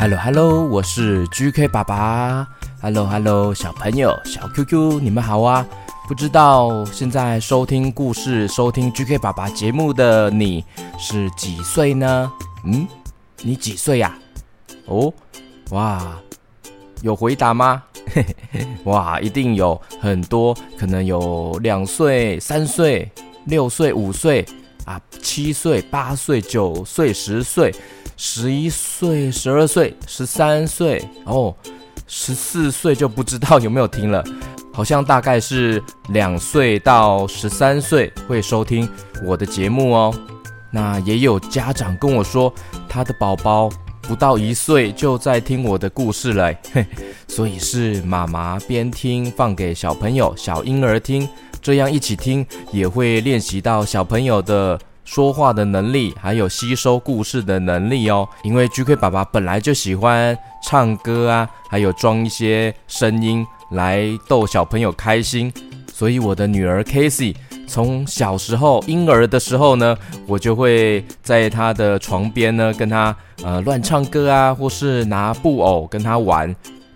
Hello Hello，我是 GK 爸爸。Hello Hello，小朋友小 QQ，你们好啊！不知道现在收听故事、收听 GK 爸爸节目的你是几岁呢？嗯，你几岁呀？哦，哇，有回答吗？嘿嘿，哇，一定有很多，可能有两岁、三岁、六岁、五岁啊，七岁、八岁、九岁、十岁。十一岁、十二岁、十三岁哦，十四岁就不知道有没有听了，好像大概是两岁到十三岁会收听我的节目哦。那也有家长跟我说，他的宝宝不到一岁就在听我的故事了，所以是妈妈边听放给小朋友、小婴儿听，这样一起听也会练习到小朋友的。说话的能力，还有吸收故事的能力哦。因为 GK 爸爸本来就喜欢唱歌啊，还有装一些声音来逗小朋友开心，所以我的女儿 Casey 从小时候婴儿的时候呢，我就会在她的床边呢跟她呃乱唱歌啊，或是拿布偶跟她玩，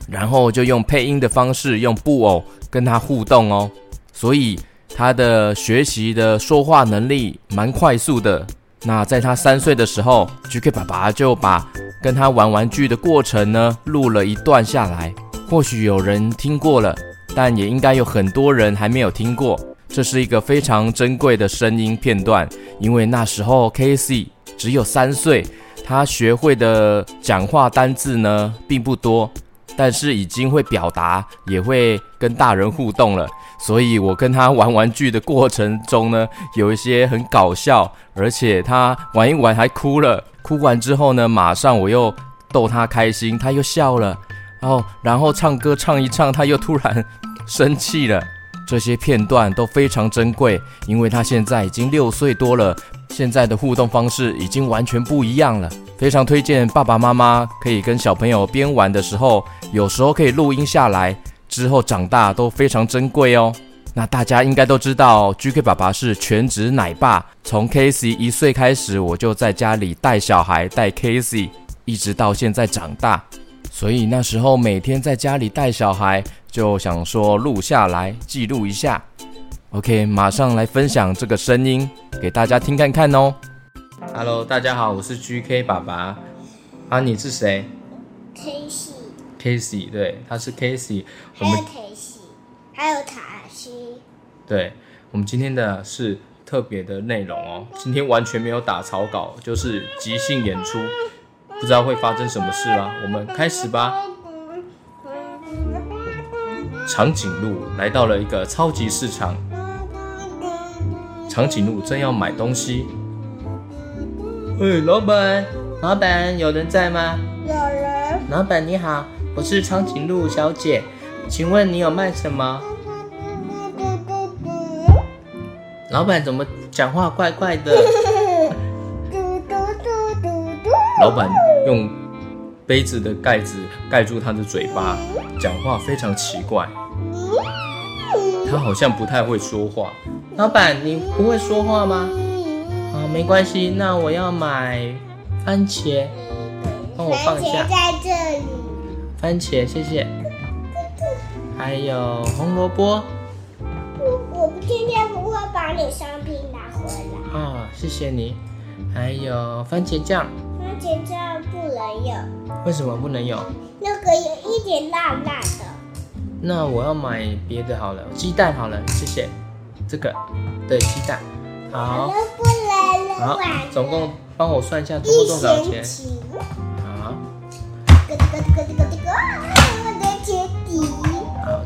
然后就用配音的方式用布偶跟她互动哦，所以。他的学习的说话能力蛮快速的。那在他三岁的时候，GK 爸爸就把跟他玩玩具的过程呢录了一段下来。或许有人听过了，但也应该有很多人还没有听过。这是一个非常珍贵的声音片段，因为那时候 Casey 只有三岁，他学会的讲话单字呢并不多，但是已经会表达，也会跟大人互动了。所以，我跟他玩玩具的过程中呢，有一些很搞笑，而且他玩一玩还哭了。哭完之后呢，马上我又逗他开心，他又笑了。然后，然后唱歌唱一唱，他又突然生气了。这些片段都非常珍贵，因为他现在已经六岁多了，现在的互动方式已经完全不一样了。非常推荐爸爸妈妈可以跟小朋友边玩的时候，有时候可以录音下来。之后长大都非常珍贵哦。那大家应该都知道，GK 爸爸是全职奶爸。从 Casey 一岁开始，我就在家里带小孩，带 Casey，一直到现在长大。所以那时候每天在家里带小孩，就想说录下来记录一下。OK，马上来分享这个声音给大家听看看哦。Hello，大家好，我是 GK 爸爸。啊，你是谁？Casey。Casey，对，他是 Casey。还有 Casey，还有塔西。对，我们今天的是特别的内容哦。今天完全没有打草稿，就是即兴演出，不知道会发生什么事啊。我们开始吧。长颈鹿来到了一个超级市场，长颈鹿正要买东西。喂，老板，老板，有人在吗？有人。老板你好。我是长颈鹿小姐，请问你有卖什么？老板怎么讲话怪怪的？老板用杯子的盖子盖住他的嘴巴，讲话非常奇怪。他好像不太会说话。老板，你不会说话吗？啊，没关系，那我要买番茄，帮我放下。在这里。番茄，谢谢。还有红萝卜。我我今天不会把你商品拿回来。哦，谢谢你。还有番茄酱。番茄酱不能有。为什么不能有？那个有一点辣辣的。那我要买别的好了，鸡蛋好了，谢谢。这个，对，鸡蛋。好。好，总共帮我算一下，总共多少钱？好，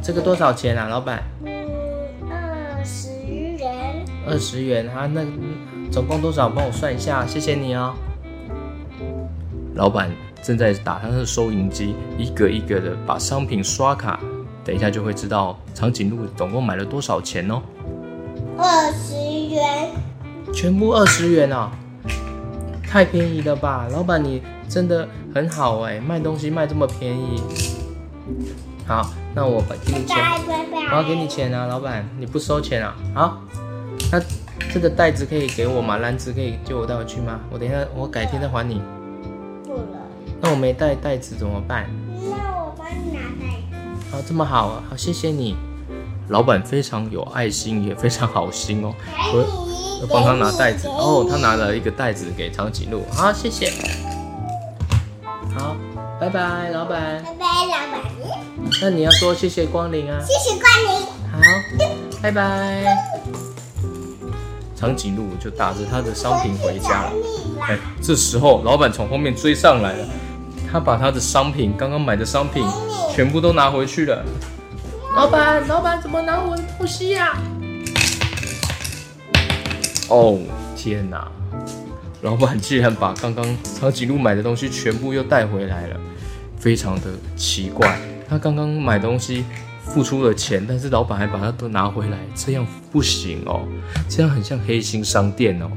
这个多少钱啊，老板？嗯，二十元。二十元啊，那总共多少？帮我算一下，谢谢你哦。老板正在打他的收银机，一个一个的把商品刷卡，等一下就会知道长颈鹿总共买了多少钱哦。二十元。全部二十元啊？太便宜了吧，老板你。真的很好哎，卖东西卖这么便宜。好，那我给你钱，我要给你钱啊，老板，你不收钱啊？好，那这个袋子可以给我吗？篮子可以借我带回去吗？我等一下，我改天再还你。不了。那我没带袋子怎么办？那我帮你拿袋子。好，这么好啊，好，谢谢你。老板非常有爱心，也非常好心哦。我帮他拿袋子哦，他拿了一个袋子给长颈鹿。好，谢谢。好，拜拜，老板。拜拜，老板。那你要说谢谢光临啊。谢谢光临。好，拜拜。长颈鹿就打着他的商品回家了。哎，这时候老板从后面追上来了，他把他的商品，刚刚买的商品，全部都拿回去了。老板，老板怎么拿我的东西呀？哦，天哪！老板竟然把刚刚长颈鹿买的东西全部又带回来了，非常的奇怪。他刚刚买东西。付出了钱，但是老板还把它都拿回来，这样不行哦，这样很像黑心商店哦。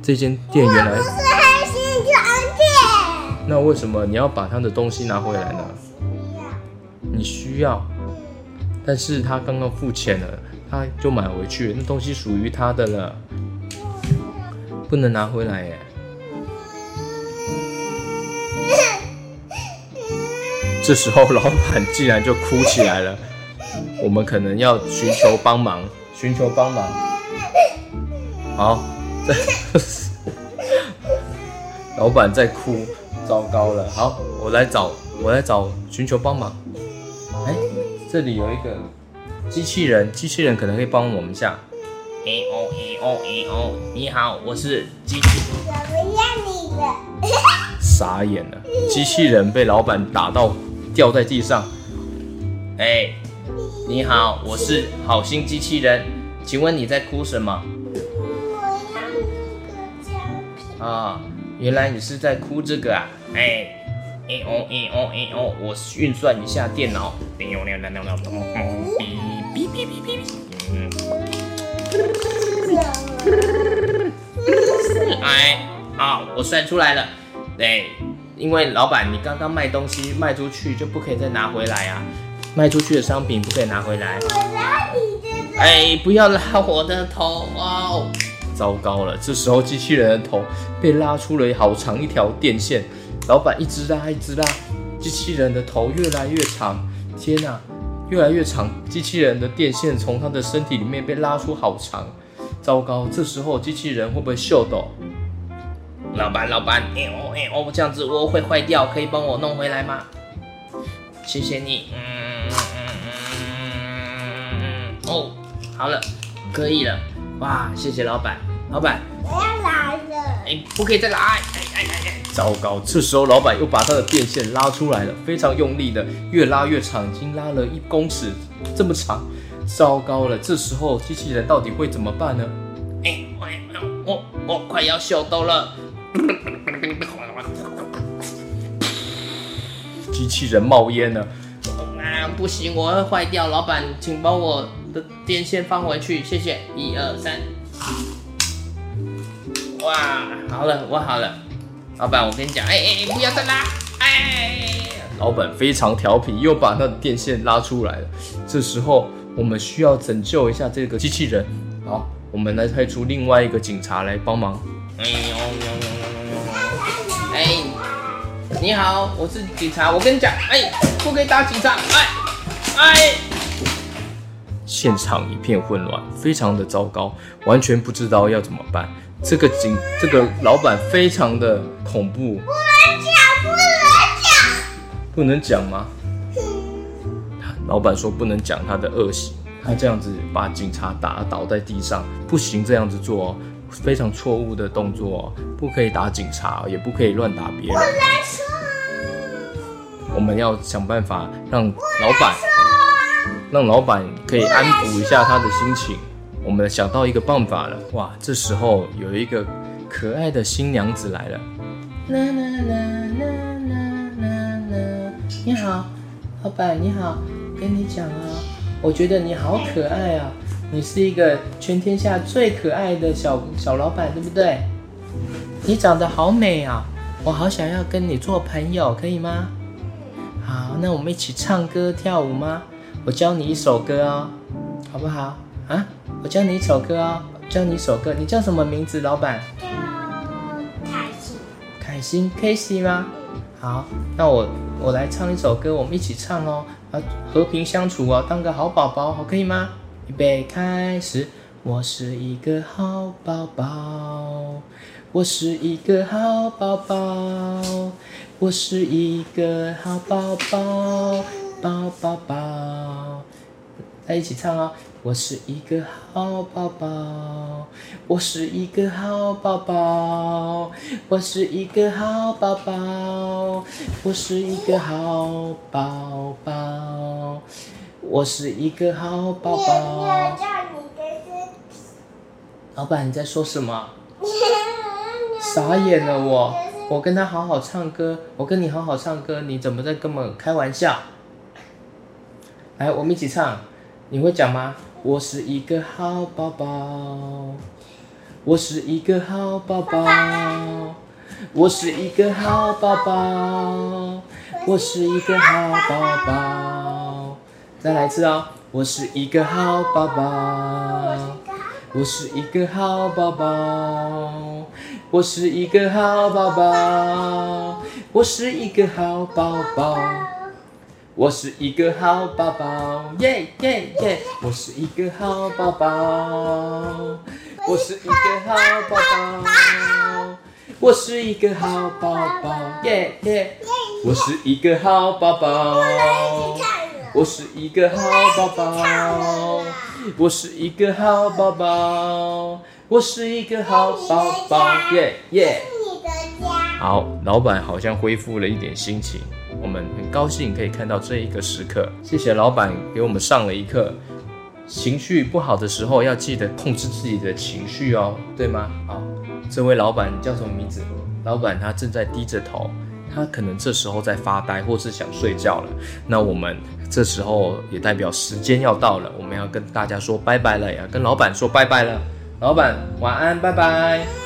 这间店原来不是黑心商店，那为什么你要把他的东西拿回来呢？你需要，但是他刚刚付钱了，他就买回去，那东西属于他的了，不能拿回来耶。这时候老板竟然就哭起来了。我们可能要寻求帮忙，寻求帮忙。好，这 老板在哭，糟糕了。好，我来找，我来找，寻求帮忙。哎，这里有一个机器人，机器人可能可以帮我们一下。哎哦哎哦哎哦，你好，我是机器人。怎么样你的？傻眼了，机器人被老板打到掉在地上。哎。你好，我是好心机器人，请问你在哭什么？我要那个奖品。啊，原来你是在哭这个啊？哎，哎哦哎哦哎哦，我运算一下电脑。哔哔哔哔哔。嗯。哎，好，我算出来了。对，因为老板你刚刚卖东西卖出去就不可以再拿回来啊。卖出去的商品不可以拿回来。我拉你的头。哎，不要拉我的头哦！糟糕了，这时候机器人的头被拉出了好长一条电线。老板一直拉，一直拉，机器人的头越来越长。天哪，越来越长！机器人的电线从他的身体里面被拉出好长。糟糕，这时候机器人会不会秀逗？老板，老板，哎哦哎哦，这样子我会坏掉，可以帮我弄回来吗？谢谢你，嗯。哦，好了，可以了，哇，谢谢老板，老板，我要来了，哎，不可以再来，哎哎哎哎，糟糕，这时候老板又把他的电线拉出来了，非常用力的，越拉越长，已经拉了一公尺这么长，糟糕了，这时候机器人到底会怎么办呢？哎，我我我快要笑到了，机器人冒烟了。不行，我会坏掉。老板，请帮我的电线放回去，谢谢。一二三，哇，好了，我好了。老板，我跟你讲，哎哎，不要再拉，哎。老板非常调皮，又把那电线拉出来了。这时候，我们需要拯救一下这个机器人。好，我们来派出另外一个警察来帮忙。哎呦呦呦呦呦！哎。你好，我是警察。我跟你讲，哎，不可以打警察，哎，哎。现场一片混乱，非常的糟糕，完全不知道要怎么办。这个警，这个老板非常的恐怖。不能讲，不能讲，不能讲吗？老板说不能讲他的恶行，他这样子把警察打倒在地上，不行，这样子做哦。非常错误的动作，不可以打警察，也不可以乱打别人。我们要想办法让老板，让老板可以安抚一下他的心情。我们想到一个办法了，哇！这时候有一个可爱的新娘子来了。啦啦啦啦啦啦啦！你好，老板，你好，跟你讲啊，我觉得你好可爱啊。你是一个全天下最可爱的小小老板，对不对？你长得好美啊，我好想要跟你做朋友，可以吗？好，那我们一起唱歌跳舞吗？我教你一首歌哦，好不好？啊，我教你一首歌哦，教你一首歌。你叫什么名字，老板？叫凯西。凯西，凯西吗？好，那我我来唱一首歌，我们一起唱哦。啊，和平相处哦，当个好宝宝，好，可以吗？预备开始。我是一个好宝宝，我是一个好宝宝，我是一个好宝宝，宝宝宝。在一起唱哦。我是一个好宝宝，我是一个好宝宝，我是一个好宝宝，我是一个好宝宝，我是一个好宝宝。老板，你在说什么？傻眼了我！我跟他好好唱歌，我跟你好好唱歌，你怎么在跟我开玩笑？来，我们一起唱，你会讲吗？我是一个好宝宝，我是一个好宝宝，我是一个好宝宝，我是一个好宝宝。再来一次哦，我是一个好宝宝，我是一个好宝宝，我是一个好宝宝，我是一个好宝宝。我是一个好宝宝，耶耶耶！我是一个好宝宝，我是一个好宝宝，我是一个好宝宝，耶耶！我是一个好宝宝，我是一个好宝宝，我是一个好宝宝，我是一个好宝宝，耶耶！好，老板好像恢复了一点心情。我们很高兴可以看到这一个时刻，谢谢老板给我们上了一课。情绪不好的时候要记得控制自己的情绪哦，对吗？好，这位老板叫什么名字？老板他正在低着头，他可能这时候在发呆或是想睡觉了。那我们这时候也代表时间要到了，我们要跟大家说拜拜了，要跟老板说拜拜了。老板晚安，拜拜。